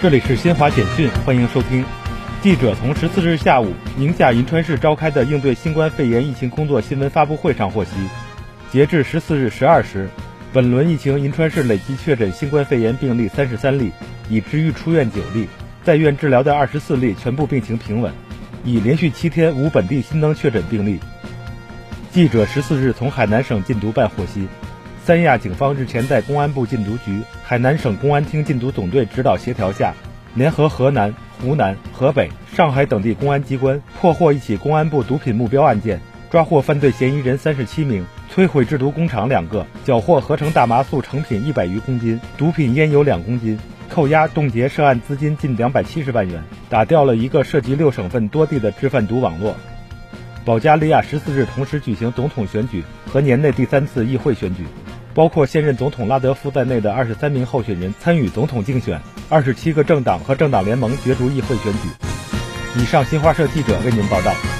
这里是新华简讯，欢迎收听。记者从十四日下午宁夏银川市召开的应对新冠肺炎疫情工作新闻发布会上获悉，截至十四日十二时，本轮疫情银川市累计确诊新冠肺炎病例三十三例，已治愈出院九例，在院治疗的二十四例全部病情平稳，已连续七天无本地新增确诊病例。记者十四日从海南省禁毒办获悉。三亚警方日前在公安部禁毒局、海南省公安厅禁毒总队指导协调下，联合河南、湖南、河北、上海等地公安机关，破获一起公安部毒品目标案件，抓获犯罪嫌疑人三十七名，摧毁制毒工厂两个，缴获合成大麻素成品一百余公斤，毒品烟油两公斤，扣押冻结涉案资金近两百七十万元，打掉了一个涉及六省份多地的制贩毒网络。保加利亚十四日同时举行总统选举和年内第三次议会选举。包括现任总统拉德夫在内的二十三名候选人参与总统竞选，二十七个政党和政党联盟角逐议会选举。以上，新华社记者为您报道。